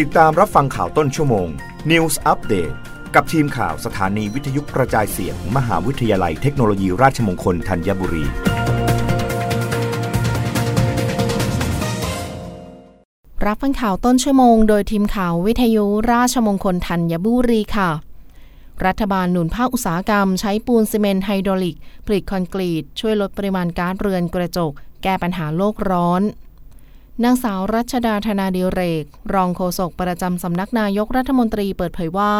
ติดตามรับฟังข่าวต้นชั่วโมง News Update กับทีมข่าวสถานีวิทยุกระจายเสียงมหาวิทยาลัยเทคโนโลยีราชมงคลธัญบุรี รับฟังข่าวต้นชั่วโมง โดยทีมข่าววิทยุราชมงคลธัญบุรีค่ะ รัฐบาลหนุนภาคอุตสาหกรรมใช้ปูนซีเมนต์ไฮดรอลิกผลิตคอนกรีต ช่วยลดปริมาณก๊าซเรือนกระจก แก้ปัญหาโลกร้อน นางสาวรัชดาธนาดิเรก รองโฆษกประจำสำนักนายกรัฐมนตรีเปิดเผยว่า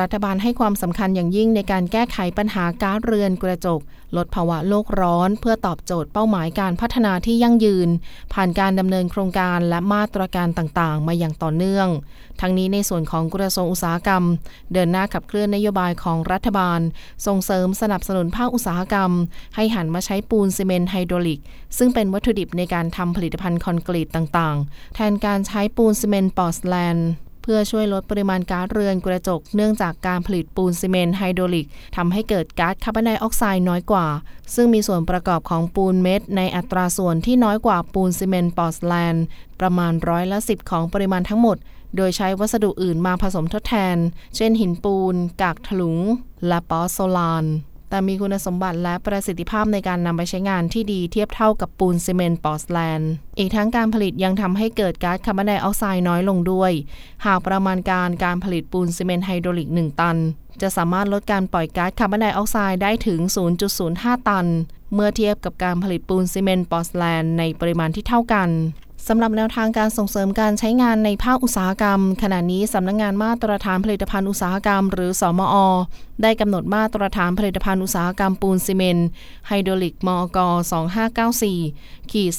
รัฐบาลให้ความสำคัญอย่างยิ่งในการแก้ไขปัญหาก๊าซเรือนกระจก ลดภาวะโลกร้อน เพื่อตอบโจทย์เป้าหมายการพัฒนาที่ยั่งยืน ผ่านการดำเนินโครงการและมาตรการต่างๆ มาอย่างต่อเนื่อง ทั้งนี้ในส่วนของกระทรวงอุตสาหกรรม เดินหน้าขับเคลื่อนนโยบายของรัฐบาล ส่งเสริมสนับสนุนภาคอุตสาหกรรม ให้หันมาใช้ปูนซีเมนต์ไฮดรอลิก ซึ่งเป็นวัตถุดิบในการทำผลิตภัณฑ์คอนกรีตต่างๆ แทนการใช้ปูนซีเมนต์ปอร์ตแลนด์ เพื่อช่วยลดปริมาณก๊าซเรือนกระจก เนื่องจากการผลิตปูนซีเมนต์ไฮโดรลิกทำให้เกิดก๊าซคาร์บอนไดออกไซด์น้อยกว่า ซึ่งมีส่วนประกอบของปูนเม็ด ในอัตราส่วนที่น้อยกว่าปูนซีเมนต์ปอร์ตแลนด์ประมาณร้อยละสิบของปริมาณทั้งหมด โดยใช้วัสดุอื่นมาผสมทดแทน เช่นหินปูน กากถลุง และปอซโซลาน แต่มีคุณสมบัติและประสิทธิภาพในการนำไปใช้งานที่ดีเทียบเท่ากับปูนซีเมนต์ปอร์ตแลนด์ อีกทั้งการผลิตยังทำให้เกิดก๊าซคาร์บอนไดออกไซด์น้อยลงด้วย หากประมาณการการผลิตปูนซีเมนต์ไฮดรอลิก 1 ตัน จะสามารถลดการปล่อยก๊าซคาร์บอนไดออกไซด์ได้ถึง 0.05 ตัน เมื่อเทียบกับการผลิตปูนซีเมนต์ปอร์ตแลนด์ในปริมาณที่เท่ากัน สำหรับแนวทางการส่งเสริมการใช้งานในภาคอุตสาหกรรม ขณะนี้สำนักงานมาตรฐานผลิตภัณฑ์อุตสาหกรรม หรือสมอ ได้กำหนดมาตรฐานผลิตภัณฑ์อุตสาหกรรมปูนซีเมนต์ไฮดรอลิกมอก2594ขีด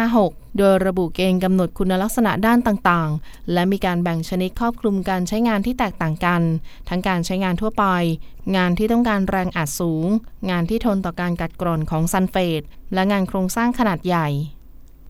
2556 โดยระบุเกณฑ์กำหนดคุณลักษณะด้านต่างๆ และมีการแบ่งชนิดครอบคลุมการใช้งานที่แตกต่างกัน ทั้งการใช้งานทั่วไป งานที่ต้องการแรงอัดสูง งานที่ทนต่อการกัดกร่อนของซัลเฟตและงานโครงสร้างขนาดใหญ่